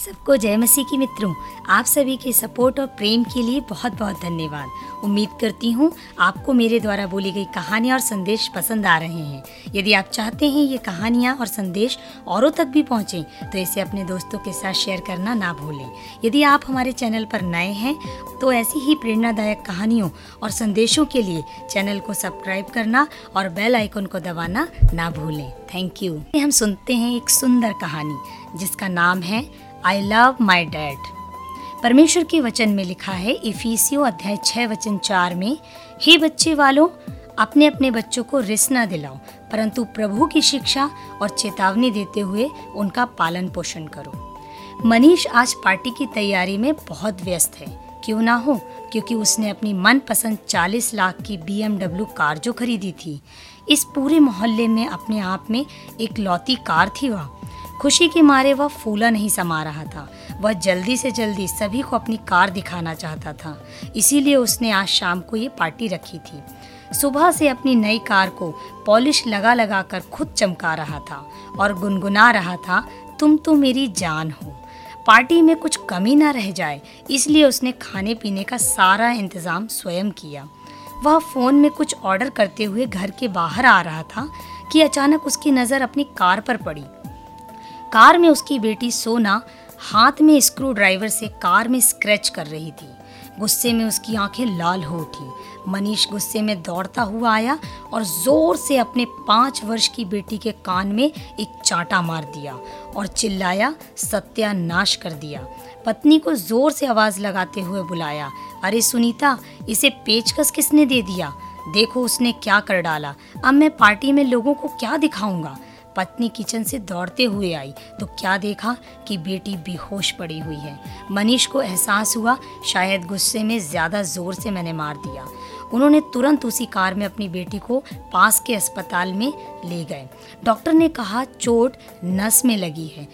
सबको जय मसीह की मित्रों आप सभी के सपोर्ट और प्रेम के लिए बहुत बहुत धन्यवाद। उम्मीद करती हूँ आपको मेरे द्वारा बोली गई कहानियाँ और संदेश पसंद आ रहे हैं। यदि आप चाहते हैं ये कहानियाँ और संदेश औरों तक भी पहुँचें तो इसे अपने दोस्तों के साथ शेयर करना ना भूलें। यदि आप हमारे चैनल पर नए हैं तो ऐसी ही प्रेरणादायक कहानियों और संदेशों के लिए चैनल को सब्सक्राइब करना और बेल आइकन को दबाना ना भूलें। थैंक यू हम सुनते हैं एक सुंदर कहानी, जिसका नाम है आई लव माई डैड परमेश्वर के वचन में लिखा है, इफिसियो अध्याय छः वचन चार में, हे बच्चे वालों अपने अपने बच्चों को रिस न दिलाओ, परंतु प्रभु की शिक्षा और चेतावनी देते हुए उनका पालन पोषण करो। मनीष आज पार्टी की तैयारी में बहुत व्यस्त है। क्यों ना हो? क्योंकि उसने अपनी मनपसंद 40 लाख की बी कार जो खरीदी थी, इस पूरे मोहल्ले में अपने आप में एक लौती कार थी वह। खुशी के मारे वह फूला नहीं समा रहा था। वह जल्दी से जल्दी सभी को अपनी कार दिखाना चाहता था। इसीलिए उसने आज शाम को ये पार्टी रखी थी। सुबह से अपनी नई कार को पॉलिश लगा लगा कर खुद चमका रहा था और गुनगुना रहा था, तुम तो मेरी जान हो। पार्टी में कुछ कमी ना रह जाए। इसलिए उसने खाने पीने का सारा इंतज़ाम स्वयं किया। वह फ़ोन में कुछ ऑर्डर करते हुए घर के बाहर आ रहा था कि अचानक उसकी नज़र अपनी कार पर पड़ी। कार में उसकी बेटी सोना हाथ में स्क्रू ड्राइवर से कार में स्क्रैच कर रही थी। गुस्से में उसकी आँखें लाल हो उठी। मनीष गुस्से में दौड़ता हुआ आया और ज़ोर से अपने पाँच वर्ष की बेटी के कान में एक चांटा मार दिया और चिल्लाया, सत्यानाश कर दिया। पत्नी को ज़ोर से आवाज़ लगाते हुए बुलाया। अरे सुनीता, इसे पेचकस किसने दे दिया? देखो उसने क्या कर डाला। अब मैं पार्टी में लोगों को क्या दिखाऊँगा? पत्नी किचन से दौड़ते हुए आई। तो क्या देखा कि बेटी बेहोश पड़ी हुई है। मनीष को एहसास हुआ, शायद गुस्से में ज़्यादा ज़ोर से मैंने मार दिया। उन्होंने तुरंत उसी कार में अपनी बेटी को पास के अस्पताल में ले गए। डॉक्टर ने कहा, चोट नस में लगी है।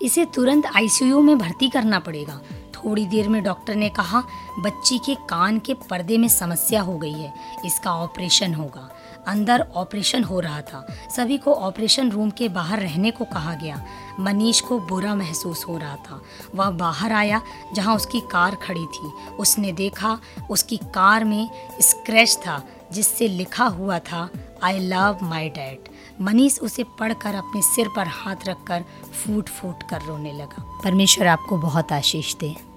इसे तुरंत आईसीयू में भर्ती करना पड़ेगा। थोड़ी देर में डॉक्टर ने कहा, बच्ची के कान के पर्दे में समस्या हो गई है। इसका ऑपरेशन होगा। अंदर ऑपरेशन हो रहा था। सभी को ऑपरेशन रूम के बाहर रहने को कहा गया। मनीष को बुरा महसूस हो रहा था। वह बाहर आया, जहाँ उसकी कार खड़ी थी। उसने देखा, उसकी कार में स्क्रैच था, जिससे लिखा हुआ था I love my dad Manish उसे पढ़कर अपने सिर पर हाथ रखकर फूट फूट कर रोने लगा। परमेश्वर आपको बहुत आशीष दे।